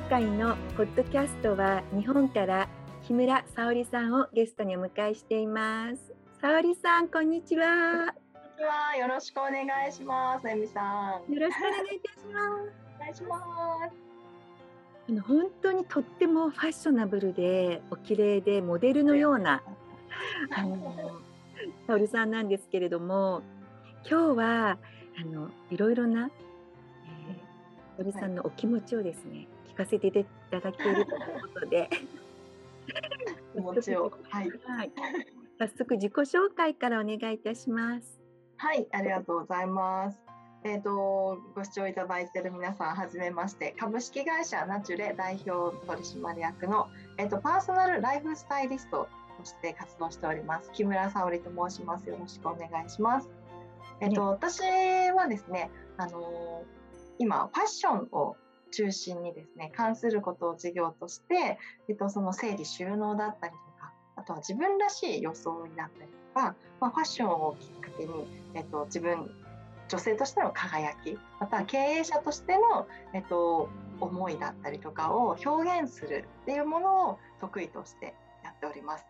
今回のポッドキャストは日本から木村沙織さんをゲストにお迎えしています。沙織さんこんにちは。こんにちは。よろしくお願いします。えみさん。よろしくお願いいたします。お願いしますあの本当にとってもファッショナブルでお綺麗でモデルのようなあの沙織さんなんですけれども今日はあのいろいろな、えー、鳥さんのお気持ちをですね、聞かせていただけるということで気持ちを、はい、はい、早速自己紹介からお願いいたします。はい、ありがとうございます。えーと、ご視聴いただいている皆さん、はじめまして、株式会社ナチュレ代表取締役の、えーと、パーソナルライフスタイリストとして活動しております、木村沙織と申します。よろしくお願いします。えっと、私はですね、あの今、ファッションを中心にですね、関することを事業として、えっと、その整理収納だったりとか、あとは自分らしい装いだったりとか、まあ、ファッションをきっかけに、えっと、自分、女性としての輝き、また経営者としての、えっと、思いだったりとかを表現するっていうものを得意としてやっております。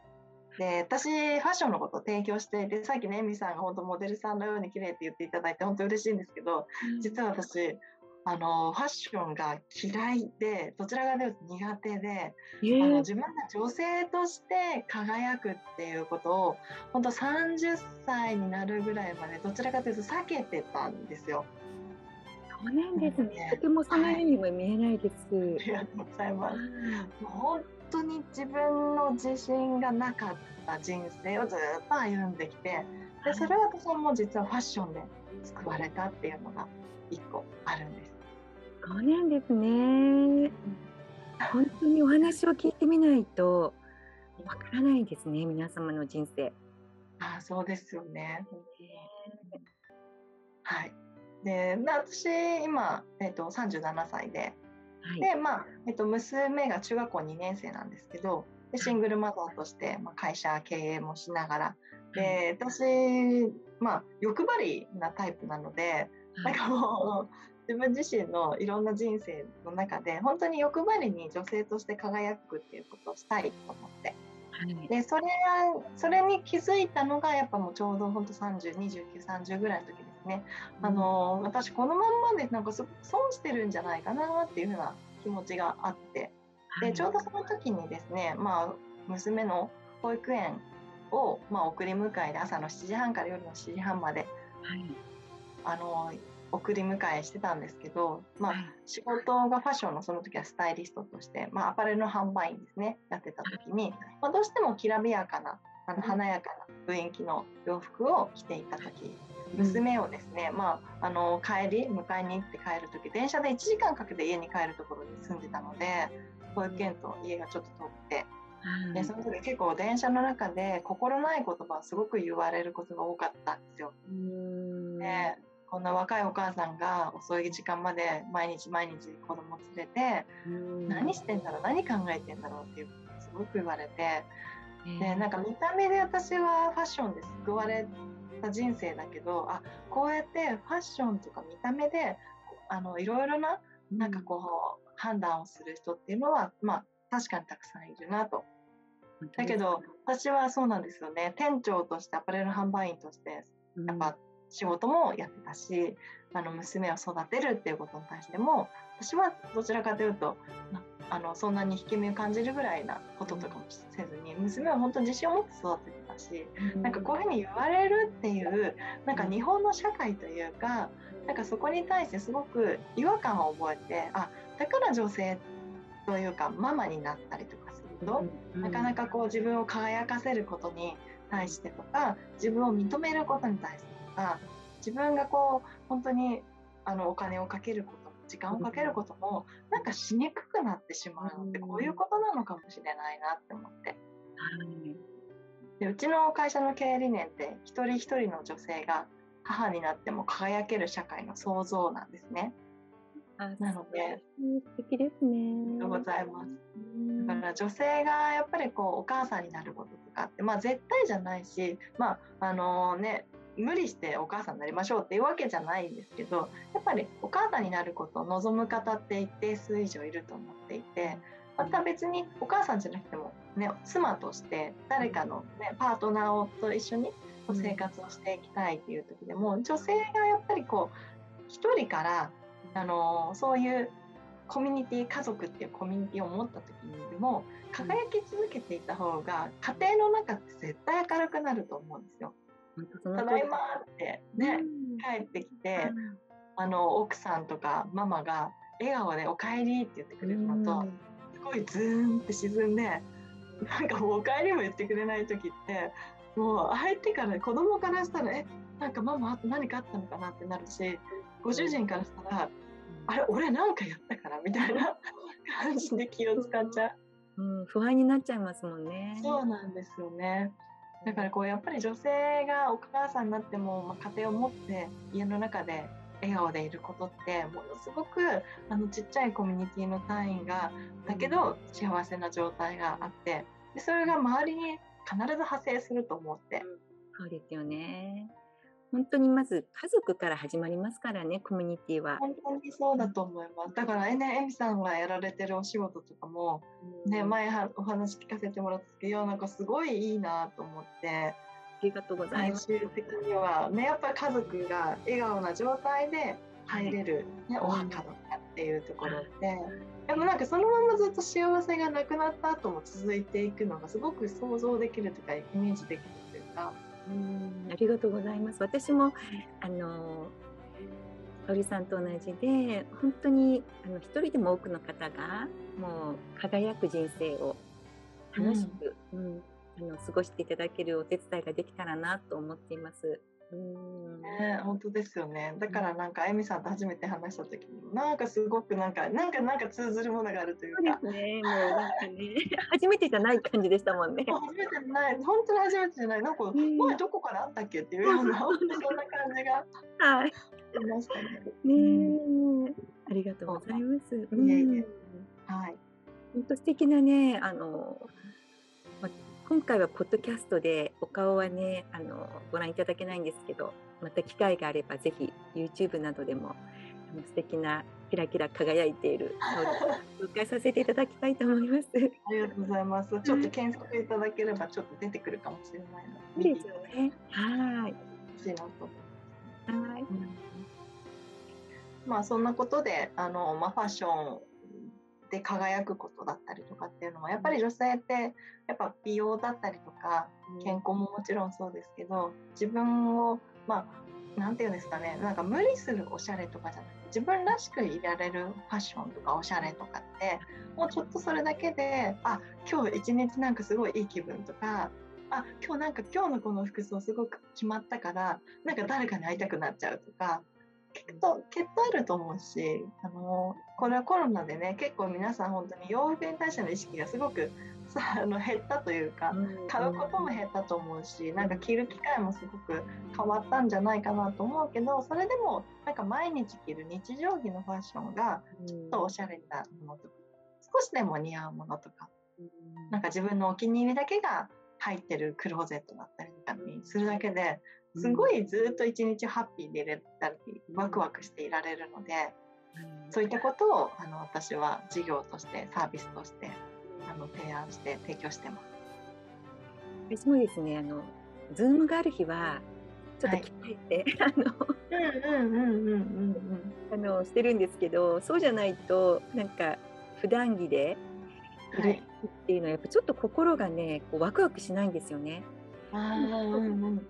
で私ファッションのことを提供していてさっきねエミさんが本当モデルさんのように綺麗って言っていただいて本当嬉しいんですけど、うん、実は私あのファッションが嫌いでどちらかというと苦手で、えー、あの自分が女性として輝くっていうことを本当30歳になるぐらいまでどちらかというと避けてたんですよ。そうなんですね。とてもそのようにも見えないです。はい、ありがとうございます。本当に自分の自信がなかった人生をずっと歩んできてでそれは私も実はファッションで救われたっていうのが一個あるんです。そうなんですね。本当にお話を聞いてみないとわからないですね皆様の人生。ああそうですよね。はい。で私今、えーと、と37歳ではい、で、まあ、えっと、娘が中学校2年生なんですけど、でシングルマザーとして、まあ、会社経営もしながら、で、私、まあ、欲張りなタイプなので、なんかもう、自分自身のいろんな人生の中で、本当に欲張りに女性として輝くっていうことをしたいと思って。でそれそれに気づいたのがやっぱもうちょうど本当302930ぐらいの時ですね、うん、あの私このまんまでなんか損してるんじゃないかなっていうふうな気持ちがあって。でちょうどその時にですね、まあ、娘の保育園を、まあ、送り迎えで朝の7時半から夜の7時半まで、はい、あの送り迎えしてたんですけど、まあ、仕事がファッションのその時はスタイリストとして、まあ、アパレルの販売員ですねやってた時に、まあ、どうしてもきらびやかなあの華やかな雰囲気の洋服を着ていた時娘をですね、まあ、あの帰り迎えに行って帰る時電車で1時間かけて家に帰るところに住んでたので保育園と家がちょっと遠くて。でその時結構電車の中で心ない言葉をすごく言われることが多かったんですよ。でこんな若いお母さんが遅い時間まで毎日毎日子供連れて何してんだろう何考えてんだろうっていうことすごく言われてでなんか見た目で私はファッションで救われた人生だけどあこうやってファッションとか見た目であのいろいろななんかこう判断をする人っていうのはまあ確かにたくさんいるなと。だけど私はそうなんですよね。店長としてアパレル販売員としてやっぱ仕事もやってたしあの娘を育てるっていうことに対しても私はどちらかというとあのそんなに引け目を感じるぐらいなこととかもせずに娘は本当に自信を持って育ててたし、うん、なんかこういうふうに言われるっていうなんか日本の社会というかなんかそこに対してすごく違和感を覚えてあだから女性というかママになったりとかすると、うん、なかなかこう自分を輝かせることに対してとか自分を認めることに対してか自分がこう本当にあのお金をかけること時間をかけることもなんかしにくくなってしまうのってこういうことなのかもしれないなって思って。でうちの会社の経営理念って一人一人の女性が母になっても輝ける社会の創造なんですね。なので素敵ですね。ありがとうございます。だから女性がやっぱりこうお母さんになることとかってまあ絶対じゃないし、まああのね無理してお母さんになりましょうっていうわけじゃないんですけどやっぱりお母さんになることを望む方って一定数以上いると思っていてまた別にお母さんじゃなくても、ね、妻として誰かの、ね、パートナーをと一緒に生活をしていきたいっていう時でも女性がやっぱりこう一人からあのそういうコミュニティ家族っていうコミュニティを持った時にでも輝き続けていた方が家庭の中って絶対明るくなると思うんですよ。ただいまってね、帰ってきて、あの奥さんとかママが笑顔で「おかえり」って言ってくれるのと、すごいズーンって沈んでなんかもう「おかえり」も言ってくれない時ってもう相手から子供からしたら「えなんかママ何かあったのかな?」ってなるしご主人からしたら「あれ俺なんかやったから」みたいな 感じで気を使っちゃう。うん、不安になっちゃいますもんね。そうなんですよね。だからこうやっぱり女性がお母さんになっても、ま、家庭を持って家の中で笑顔でいることってものすごくあのちっちゃいコミュニティの単位がだけど幸せな状態があってでそれが周りに必ず派生すると思って。そうですよね。本当にまず家族から始まりますからね、コミュニティは。本当にそうだと思います。だから、ね、エミさんがやられてるお仕事とかも、ね、前はお話聞かせてもらったけど、なんかすごいいいなと思って。ありがとうございます。最終的には、ね、やっぱり家族が笑顔な状態で入れる、ね、お墓とかっていうところで、でもなんかそのままずっと幸せがなくなった後も続いていくのがすごく想像できるとか、イメージできるというか。うんありがとうございます。私もあの香織さんと同じで本当にあの一人でも多くの方がもう輝く人生を楽しく、うん、うん、あの過ごしていただけるお手伝いができたらなと思っています。うんね、本当ですよね。だからなんか、あゆみさんと初めて話した時に、なんかすごくなんか、なんかなんか通ずるものがあるというか。そうですね。もうなんかね、初めてじゃない感じでしたもんね。初めてじゃない、本当に初めてじゃない、なんか、前どこからあったっけっていうような、そんな感じが。はい。いましたね。ねありがとうございます。いえいえ。はい。本当素敵なね、あの。今回はポッドキャストでお顔はねあのご覧いただけないんですけどまた機会があればぜひ YouTube などでも素敵なキラキラ輝いているを紹介させていただきたいと思います。ありがとうございます。ちょっと検索いただければちょっと出てくるかもしれないので。いいですよね。はい。欲しいなと思います。はい。まあそんなことであのまあファッションで輝くことだったりとかっていうのはやっぱり女性ってやっぱ美容だったりとか健康ももちろんそうですけど自分をまあ何て言うんですかねなんか無理するおしゃれとかじゃなくて自分らしくいられるファッションとかおしゃれとかってもうちょっとそれだけであ今日一日なんかすごいいい気分とかあ今日なんか今日のこの服装すごく決まったからなんか誰かに会いたくなっちゃうとかきっと、きっとあると思うし、あの、これはコロナでね、結構皆さん本当に洋服に対しての意識がすごくさあの減ったというか、買うことも減ったと思うし、なんか着る機会もすごく変わったんじゃないかなと思うけど、それでもなんか毎日着る日常着のファッションがちょっとおしゃれなものとか、少しでも似合うものとか、なんか自分のお気に入りだけが入ってるクローゼットだったりとかにするだけですごいずっと一日ハッピーでいれたりワクワクしていられるので、そういったことをあの私は事業としてサービスとしてあの提案して提供してます。私もですね。あのズームがある日はちょっと鍛えて、はい、あのしてるんですけどそうじゃないとなんか普段着でい。るっていうのはやっぱちょっと心がねこうワクワクしないんですよね。あうんうん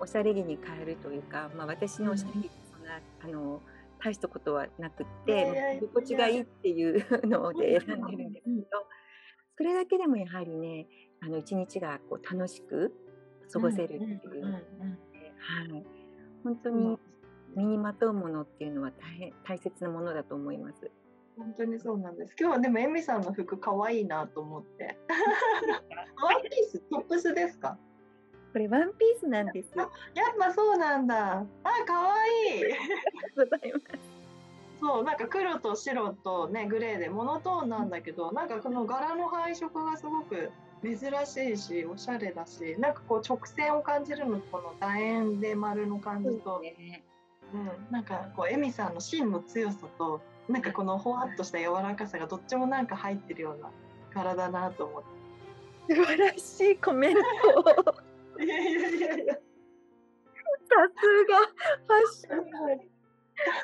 おしゃれ着に変えるというか、まあ、私のおしゃれ着ってそんな、あの大したことはなくって、心地がいいっていう ので選んでるんですけど、それだけでもやはりねあの一日がこう楽しく過ごせるっていう、はい、本当に身にまとうものっていうのは大変大切なものだと思います。本当にそうなんです。今日はでもエミさんの服可愛いなと思って。ワンピーストップスですか？これワンピースなんですよ。やっぱそうなんだ。あ、可愛いい。ございます。そう、なんか黒と白とね、グレーでモノトーンなんだけど、なんかこの柄の配色がすごく珍しいしおしゃれだしなんかこう直線を感じるのこの楕円で丸の感じと、ね、うん、なんかこうエミさんの芯の強さとなんかこのほわっとした柔らかさがどっちもなんか入ってるような柄だなと思って。素晴らしいコメント。いやいやいやいや。さすがファッション。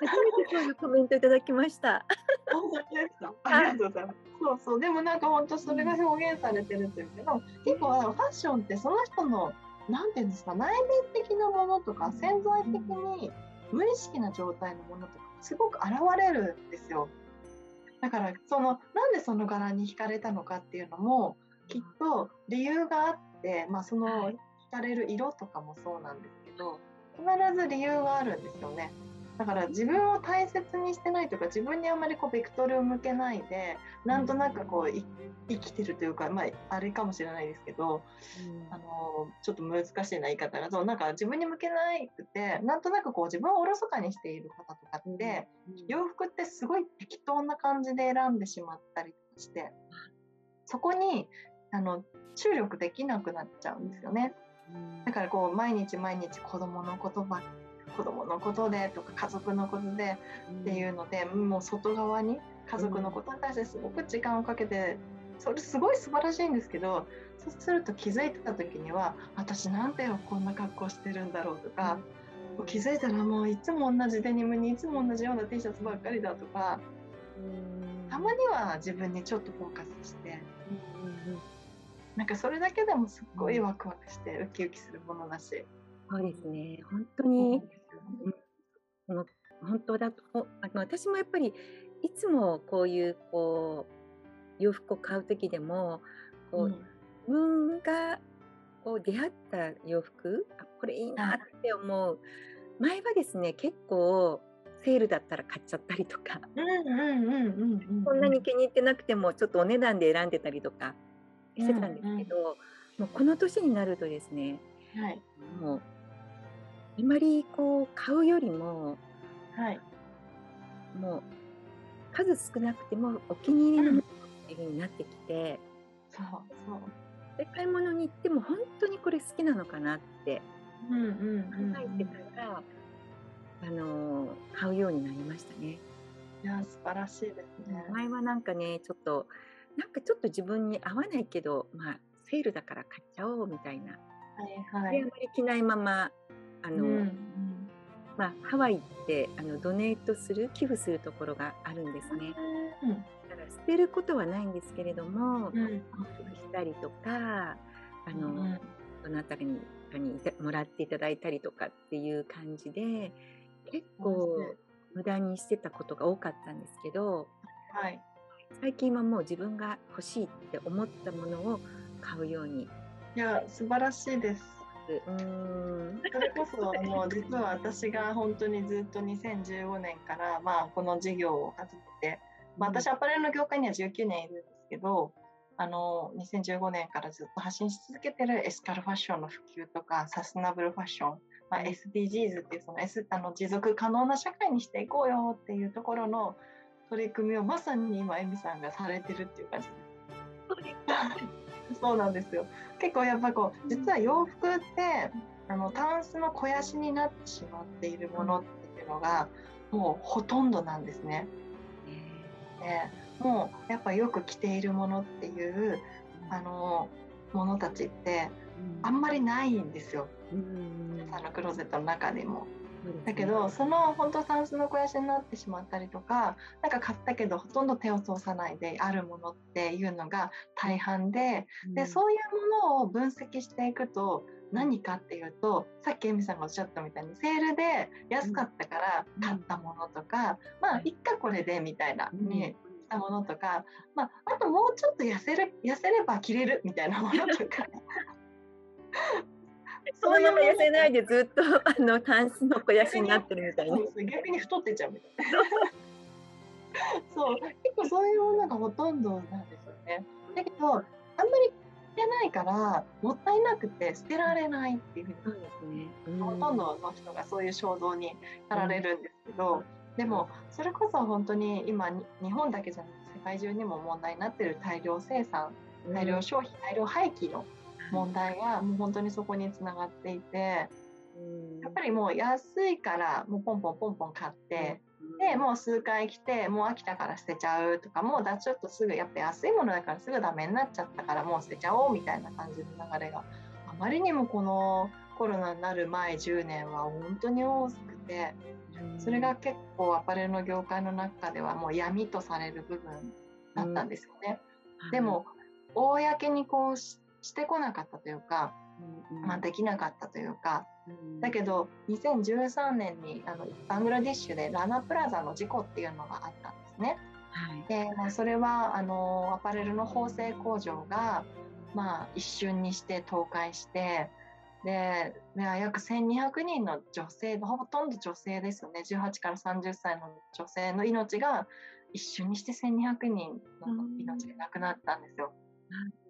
初めてそういうコメントいただきました。本当ですか。ありがとうございます。そうそう、でもなんか本当それが表現されてるというけど、結構ファッションってその人のなんていうんですか内面的なものとか潜在的に無意識な状態のものとかすごく現れるんですよ。だからそのなんでその柄に惹かれたのかっていうのもきっと理由があって、まあ、その惹かれる色とかもそうなんですけど必ず理由があるんですよね。だから自分を大切にしてないとか自分にあまりこうベクトルを向けないでなんとなくこう生きてるというか、まあ、あれかもしれないですけど、うん、あのちょっと難しいな言い方がそうなんか自分に向けなくてなんとなくこう自分をおろそかにしている方とかって、うん、洋服ってすごい適当な感じで選んでしまったりしてそこにあの注力できなくなっちゃうんですよね。だからこう毎日毎日子供の言葉子供のことでとか家族のことでっていうので、うん、もう外側に家族のことに対してすごく時間をかけてそれすごい素晴らしいんですけどそうすると気づいてた時には私なんてこんな格好してるんだろうとか、うん、気づいたらもういつも同じデニムにいつも同じような T シャツばっかりだとか、うん、たまには自分にちょっとフォーカスして。うんなんかそれだけでもすっごいワクワクしてウキウキするものだし。そうですね。本当に、うん、本当だとあの私もやっぱりいつもこういうこう洋服を買う時でもこう、うん、自分がこう出会った洋服あこれいいなって思う。前はですね結構セールだったら買っちゃったりとか。そんなに気に入ってなくてもちょっとお値段で選んでたりとかしてたんですけど、うんうん、もうこの年になるとですね、はい、もうあまりこう買うよりも、はい、もう数少なくてもお気に入りのものっていうふうになってきて、うん、そうそう。で買い物に行っても本当にこれ好きなのかなって考えてから、あの買うようになりましたね。いや素晴らしいですね。前はなんかねちょっとなんかちょっと自分に合わないけどまあセールだから買っちゃおうみたいな。はいはい、であまり着ないままあの、うん、まあ、ハワイってあのドネートする寄付するところがあるんですね。うん、だから捨てることはないんですけれども、寄付したりとかあの、うん、どなたかににもらっていただいたりとかっていう感じで結構無駄にしてたことが多かったんですけど、はい、最近はもう自分が欲しいって思ったものを買うように。いや素晴らしいです。うん。それこそもう実は私が本当にずっと2015年から、まあ、この事業を始めて、まあ、私アパレルの業界には19年いるんですけどあの2015年からずっと発信し続けてるエスカルファッションの普及とかサステナブルファッション、まあ、SDGs っていうその、S、あの持続可能な社会にしていこうよっていうところの取り組みをまさに今エミさんがされてるっていう感じです。そうなんですよ結構やっぱこう実は洋服ってあのタンスの肥やしになってしまっているものっていうのがもうほとんどなんですね。でもうやっぱよく着ているものっていうあのものたちってあんまりないんですよ。皆さんのクローゼットの中でも。だけどその本当タンスの肥やしになってしまったりとかなんか買ったけどほとんど手を通さないであるものっていうのが大半でうん、でそういうものを分析していくと何かっていうとさっきエミさんがおっしゃったみたいにセールで安かったから買ったものとか、うん、まあいっかこれでみたいなにしたものとか、まあ、あともうちょっと痩せる痩せれば着れるみたいなものとかそのまま痩せないでずっと あのタンスの肥やしになってるみたいな。逆に太ってちゃうみたいな。そう結構そういうものがほとんどなんですよね。だけどあんまり捨てないからもったいなくて捨てられないっていうふうに、ねうん、ほとんどの人がそういう衝動になられるんですけど、うん、でもそれこそ本当に今日本だけじゃなくて世界中にも問題になってる大量生産大量消費、大量廃棄の問題がもう本当にそこにつながっていて、やっぱりもう安いからもうポンポンポンポン買って、でもう数回来てもう飽きたから捨てちゃうとかもうだちょっとすぐやっぱ安いものだからすぐダメになっちゃったからもう捨てちゃおうみたいな感じの流れがあまりにもこのコロナになる前10年は本当に多くてそれが結構アパレルの業界の中ではもう闇とされる部分だったんですよね。うん、でも公にこうしてこなかったというか、まあ、できなかったというか、だけど2013年にあのバングラディッシュでラナプラザの事故っていうのがあったんですね。はい、で、まあ、それはあのアパレルの縫製工場が、まあ、一瞬にして倒壊してで、約1200人の女性ほとんど女性ですよね。18から30歳の女性の命が一瞬にして1200人の命がなくなったんですよ。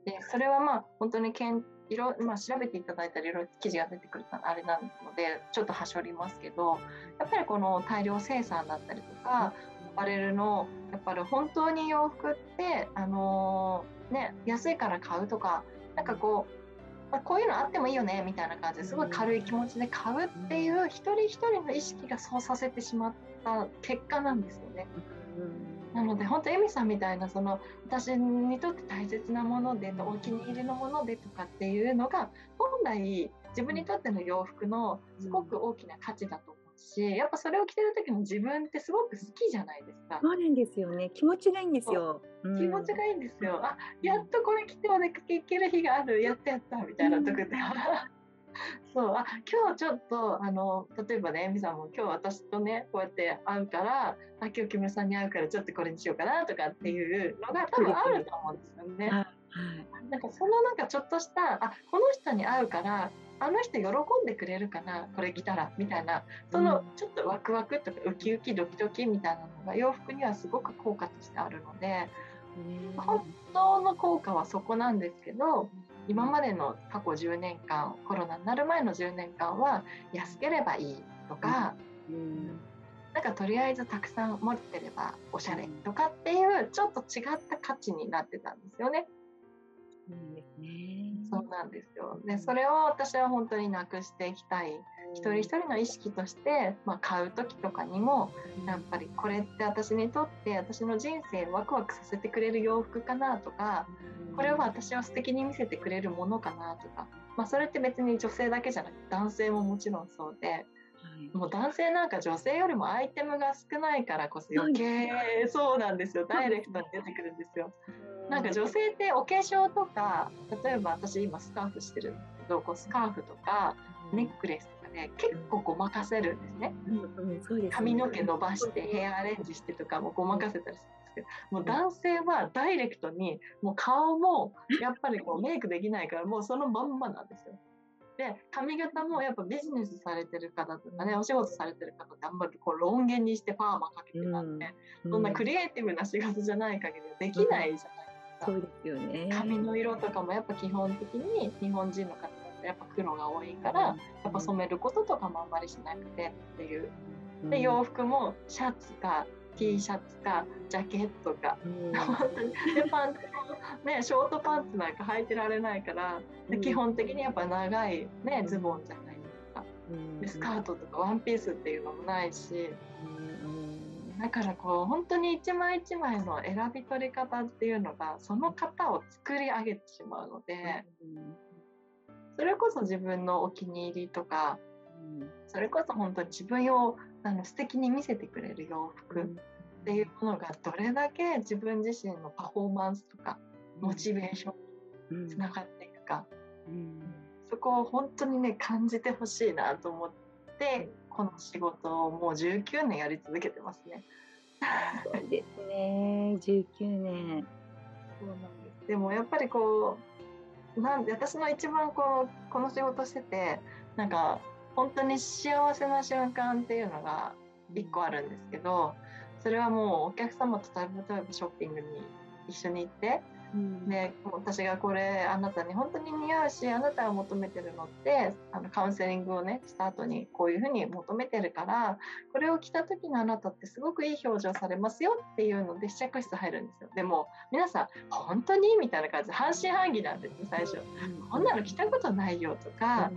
でそれはまあ本当にけんいろ、まあ、調べていただいたらいろいろ記事が出てくるあれなのでちょっとはしょりますけどやっぱりこの大量生産だったりとかアパレルのやっぱり本当に洋服ってあのー、ね安いから買うとかなんかこう、まあ、こういうのあってもいいよねみたいな感じですごい軽い気持ちで買うっていう一人一人の意識がそうさせてしまった結果なんですよね。なので本当エミさんみたいなその私にとって大切なものでお気に入りのものでとかっていうのが本来自分にとっての洋服のすごく大きな価値だと思うし、やっぱそれを着てる時の自分ってすごく好きじゃないですか。そうなんですよね。気持ちがいいんですよ。気持ちがいいんですよ。あ、やっとこれ着てお出かけ行ける日がある。やったやったみたいな時で。そうあ今日ちょっとあの例えばねエミさんも今日私とねこうやって会うからあ今日木村さんに会うからちょっとこれにしようかなとかっていうのが多分あると思うんですよね。はい、なんかそのなんかちょっとしたあこの人に会うからあの人喜んでくれるかなこれ着たらみたいなそのちょっとワクワクとかウキウキドキドキみたいなのが洋服にはすごく効果としてあるので本当の効果はそこなんですけど今までの過去10年間コロナになる前の10年間は安ければいいとか、うん、なんかとりあえずたくさん持ってればおしゃれとかっていうちょっと違った価値になってたんですよね。うんですね。そうなんですよ。で、それを私は本当になくしていきたい。一人一人の意識として、まあ、買う時とかにも、やっぱりこれって私にとって私の人生をワクワクさせてくれる洋服かなとか、これは私を素敵に見せてくれるものかなとか、まあ、それって別に女性だけじゃなくて男性ももちろんそうで、もう男性なんか女性よりもアイテムが少ないからこそ余計そうなんですよ。ダイレクトに出てくるんですよ。なんか女性ってお化粧とか例えば私今スカーフしてるんですけどこうスカーフとかネックレスとかで結構ごまかせるんですね。髪の毛伸ばしてヘアアレンジしてとかもごまかせたりするけどもう男性はダイレクトにもう顔もやっぱりこうメイクできないからもうそのまんまなんですよ。で髪型もやっぱビジネスされてる方とかねお仕事されてる方ってあんまりこうロン毛にしてパーマかけてなんて、うん、そんなクリエイティブな仕事じゃない限りできないじゃないそうですよね。髪の色とかもやっぱ基本的に日本人の方ってやっぱ黒が多いから、やっぱ染めることとかもあんまりしなくてっていう。で洋服もシャツか T シャツかジャケットか、うん、本当にでパンツねショートパンツなんか履いてられないからで基本的にやっぱ長い、ね、ズボンじゃないですか、うん、でスカートとかワンピースっていうのもないし、だからこう本当に一枚一枚の選び取り方っていうのがその型を作り上げてしまうので、それこそ自分のお気に入りとか、それこそ本当に自分をあの素敵に見せてくれる洋服っていうものがどれだけ自分自身のパフォーマンスとかモチベーションにつながっていくか、そこを本当にね感じてほしいなと思ってこの仕事をもう19年やり続けてますね。そうですね、19年。そうなんです。でもやっぱりこう、なんで私の一番こうこの仕事してて、なんか本当に幸せな瞬間っていうのが1個あるんですけど、それはもうお客様と例えばショッピングに一緒に行って、うん、で私がこれあなたに本当に似合うしあなたが求めてるのってあのカウンセリングをねした後にこういうふうに求めてるからこれを着た時のあなたってすごくいい表情されますよっていうので試着室入るんですよ。でも皆さん本当に？みたいな感じで半信半疑なんですね最初、こんなの着たことないよとか、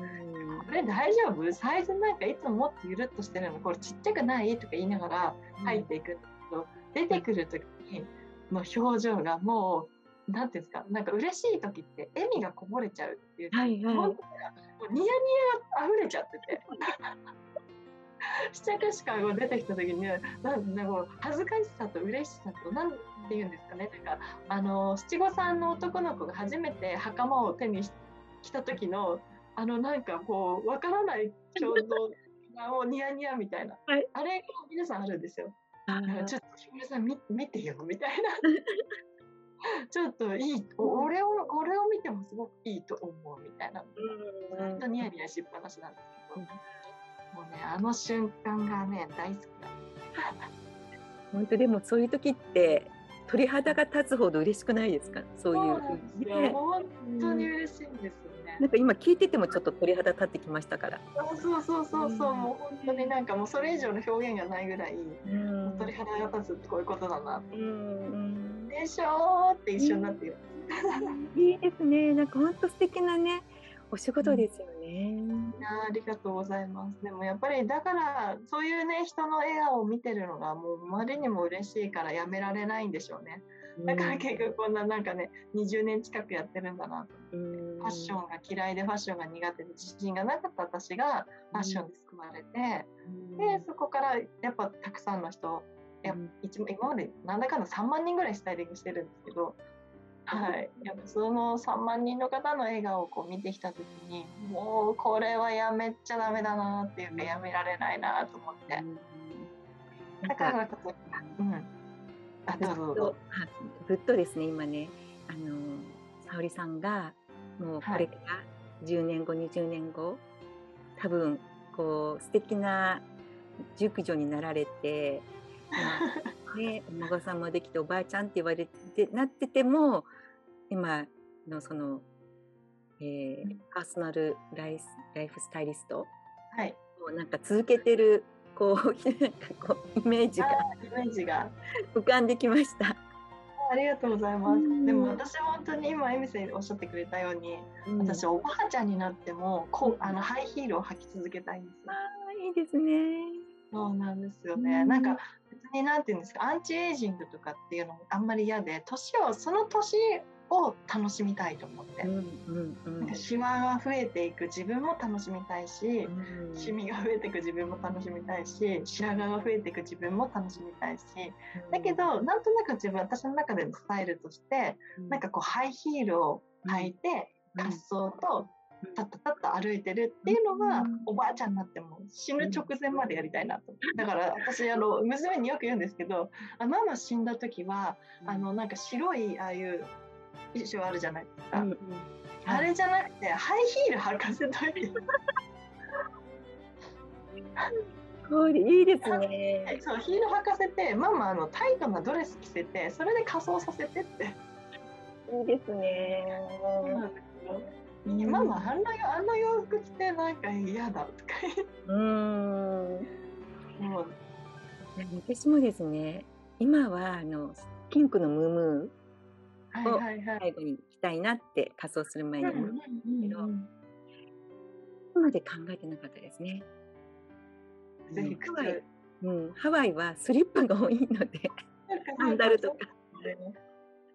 これ大丈夫？サイズなんかいつももっとゆるっとしてるのこれちっちゃくない？とか言いながら入っていくんですけど、出てくる時にの表情がもうなんていうんですか？なんか嬉しい時って笑みがこぼれちゃうっていう、はいはい、もうニヤニヤが溢れちゃってて。試着室から出てきた時になんなんか恥ずかしさと嬉しさと何て言うんですかね？なんかあの七五三の男の子が初めて袴を手に来た時のあのなんかこうわからない表情がもうニヤニヤみたいな、はい、あれ皆さんあるんですよ。ちょっと木村さん見見てよみたいな。ちょっといい俺を俺を見てもすごくいいと思うみたいな。ずっとニヤニヤしっぱなしなんですけど、もうねあの瞬間がね大好きだ。本当でもそういう時って鳥肌が立つほど嬉しくないですか？そういう。そうね、本当に嬉しいんですなんか今聞いててもちょっと鳥肌立ってきましたから。そうそうそうそう、うん、もう本当になんかもうそれ以上の表現がないぐらい、うん、鳥肌が立つってこういうことだな。うん、でしょって一緒になってる。いいですね。なんか本当素敵なね。お仕事ですよね、ありがとうございます。でもやっぱりだからそういうね人の笑顔を見てるのがもうあまりにも嬉しいからやめられないんでしょうね。だから結局こんななんかね20年近くやってるんだなと。ファッションが嫌いでファッションが苦手で自信がなかった私がファッションで救われて、でそこからやっぱたくさんの人や今までなんだかんだ3万人ぐらいスタイリングしてるんですけど、はい、やっぱその3万人の方の笑顔をこう見てきた時にもうこれはやめちゃダメだなっていうかやめられないなと思って。だからこそ、うん、あどうぞど。っとですね今ねあの沙織さんがもうこれから10年後、はい、20年後多分こう素敵な熟女になられて、まあ ね、お孫さんもできておばあちゃんって言われてなってても今のその、えー、パーソナルライライフスタイリスト、はい、もうなんか続けてるこう こうイメージがイメージが浮かんできました。ありがとうございます。でも私は本当に今エミさんおっしゃってくれたように、うん、私おばあちゃんになってもこうあのハイヒールを履き続けたいんですよ。あいいですね。そうなんですよね。うん、なんか別になんていうんですかアンチエイジングとかっていうのもあんまり嫌で年をその年を楽しみたいと思って、うんうんうん、シワが増えていく自分も楽しみたいし、うん、シミが増えていく自分も楽しみたいし白髪が増えていく自分も楽しみたいし、うん、だけどなんとなく自分私の中でのスタイルとして、うん、なんかこうハイヒールを履いて、滑走とたったたった歩いてるっていうのが、おばあちゃんになっても死ぬ直前までやりたいなと。だから私あの娘によく言うんですけどあママ死んだ時はあのなんか白いああいう衣装あるじゃない。ですか、うん。うん、あれじゃなくてハイヒール履かせとい。い。いですね。そうヒール履かせてママあのタイトなドレス着せてそれで仮装させてって。いいですね。うん、ママあんなあんな洋服着てなんか嫌だとかうん。もう私もですね今はあのピンクのムームーを最後に着たいなって仮装する前に思ったんですけど、まで考えてなかったですね。ぜひハワイ、うん、ハワイはスリッパが多いので、サンダルとか。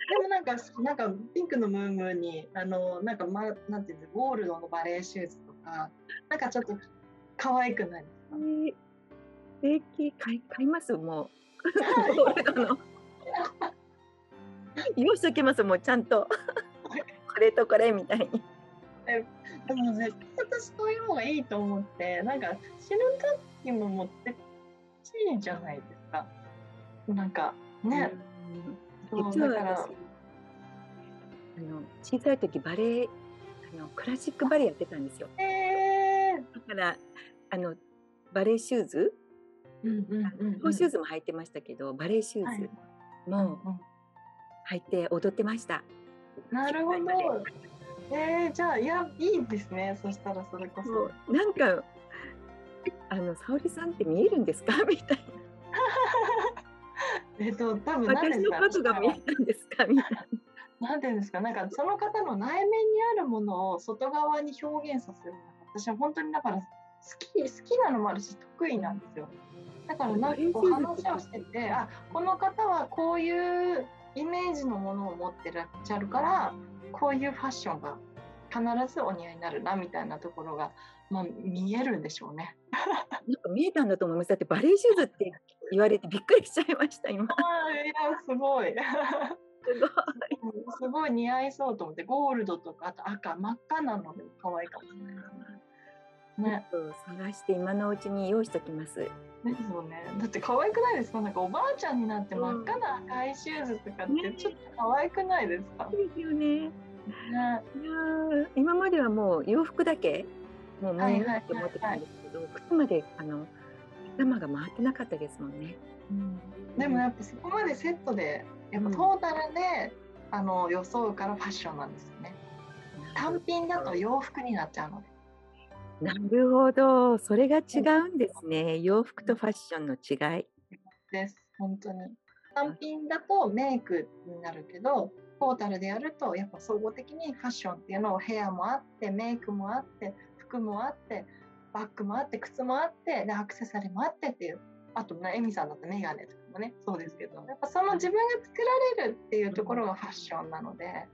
でもなんか、なんかピンクのムームーに、あの、なんか、ま、なんていうんですか、ゴールドのバレーシューズとか、なんかちょっと可愛くないですか、えー、素敵買い買いますもう。ゴールドの。用意しときますもうちゃんと これとこれみたいに。でも絶対私そういうのがいいと思ってなんか死ぬ時も持ってほしいじゃないですか。なんかね。うん、そうだからあの小さい時バレエあのクラシックバレエやってたんですよ。えー、だからあのバレエシューズ、うんうんうんうん、シューズも履いてましたけどバレエシューズも、はいうんうん履いて踊ってました。なるほど。えー、じゃあいやいいですね。そしたらそれこそ。なんかあの沙織さんって見えるんですか？みたいな。えっと多分私のことが見えたんですか？みたいな。なんていうんですか、なんかその方の内面にあるものを外側に表現させる私は本当にだから好き好きなのもあるし得意なんですよ。だからなんかこう話をしてて、あこの方はこういうイメージのものを持ってらっしゃるからこういうファッションが必ずお似合いになるなみたいなところが、まあ、見えるんでしょうね。なんか見えたんだと思います。だってバレーシューズって言われてびっくりしちゃいました今。あいやすごい。すごい。すごい似合いそうと思って、ゴールドとか、あと赤、真っ赤なので可愛いかもしれない。ね、探して今のうちに用意しておきます。ですよね。だって可愛くないですか？なんかおばあちゃんになって真っ赤な赤いシューズとかってちょっと可愛くないですか、ね、ですよね。ねいや今まではもう洋服だけもう見えないと思ってたんですけど、靴まであの頭が回ってなかったですもんね。うん、でもやっぱそこまでセットでやっぱトータルで、あの装うからファッションなんですよね。単品だと洋服になっちゃうので。なるほど、それが違うんですね。洋服とファッションの違い。です、本当に。単品だとメイクになるけど、トータルでやると、やっぱ総合的にファッションっていうのをヘアもあって、メイクもあって、服もあって、バッグもあって、靴もあって、でアクセサリーもあってっていう、あと、エミさんだとメガネとかもねそうですけどやっぱその自分が作られるっていうところがファッションなので。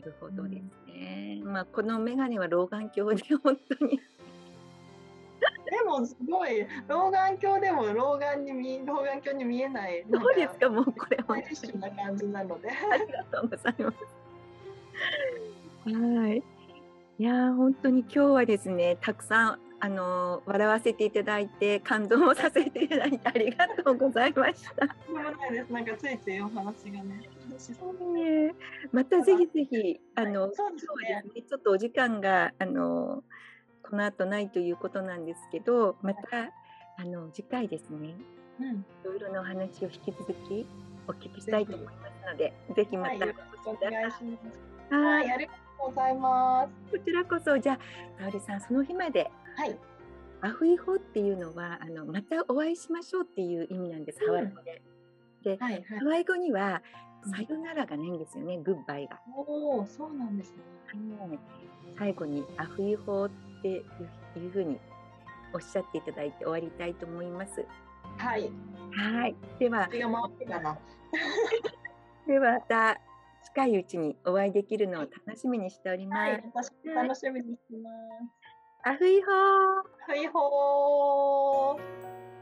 なるほどですね。まあこのメガネは老眼鏡で本当に でもすごい老眼鏡でも老眼に見老眼鏡に見えない。どうですか？もうこれ本当にな感じなので。ありがとうございます。はい。いや本当に今日はですねたくさんあの笑わせていただいて感動をさせていただいてありがとうございました。ないです。なんかついついお話がね。ね。またぜひぜひあの、そうですね、ちょっとお時間があのこの後ないということなんですけど、またあの次回ですね。うん、いろいろなお話を引き続きお聞きしたいと思いますので、ぜひまた、はい、お願いします。はい、ありがとうございます。こちらこそじゃあ、沙織さんその日まではい。アフイホっていうのはあのまたお会いしましょうっていう意味なんです、ハワイ語で。で、はいはい、ハワイ語にはさよならがないんですよね、グッバイが。おお、そうなんですね。最後にアフイホっていうふうにおっしゃっていただいて終わりたいと思います。はい。はい。では。ではまた近いうちにお会いできるのを楽しみにしております。はい、私楽しみにしてます。アフイホーアフイホー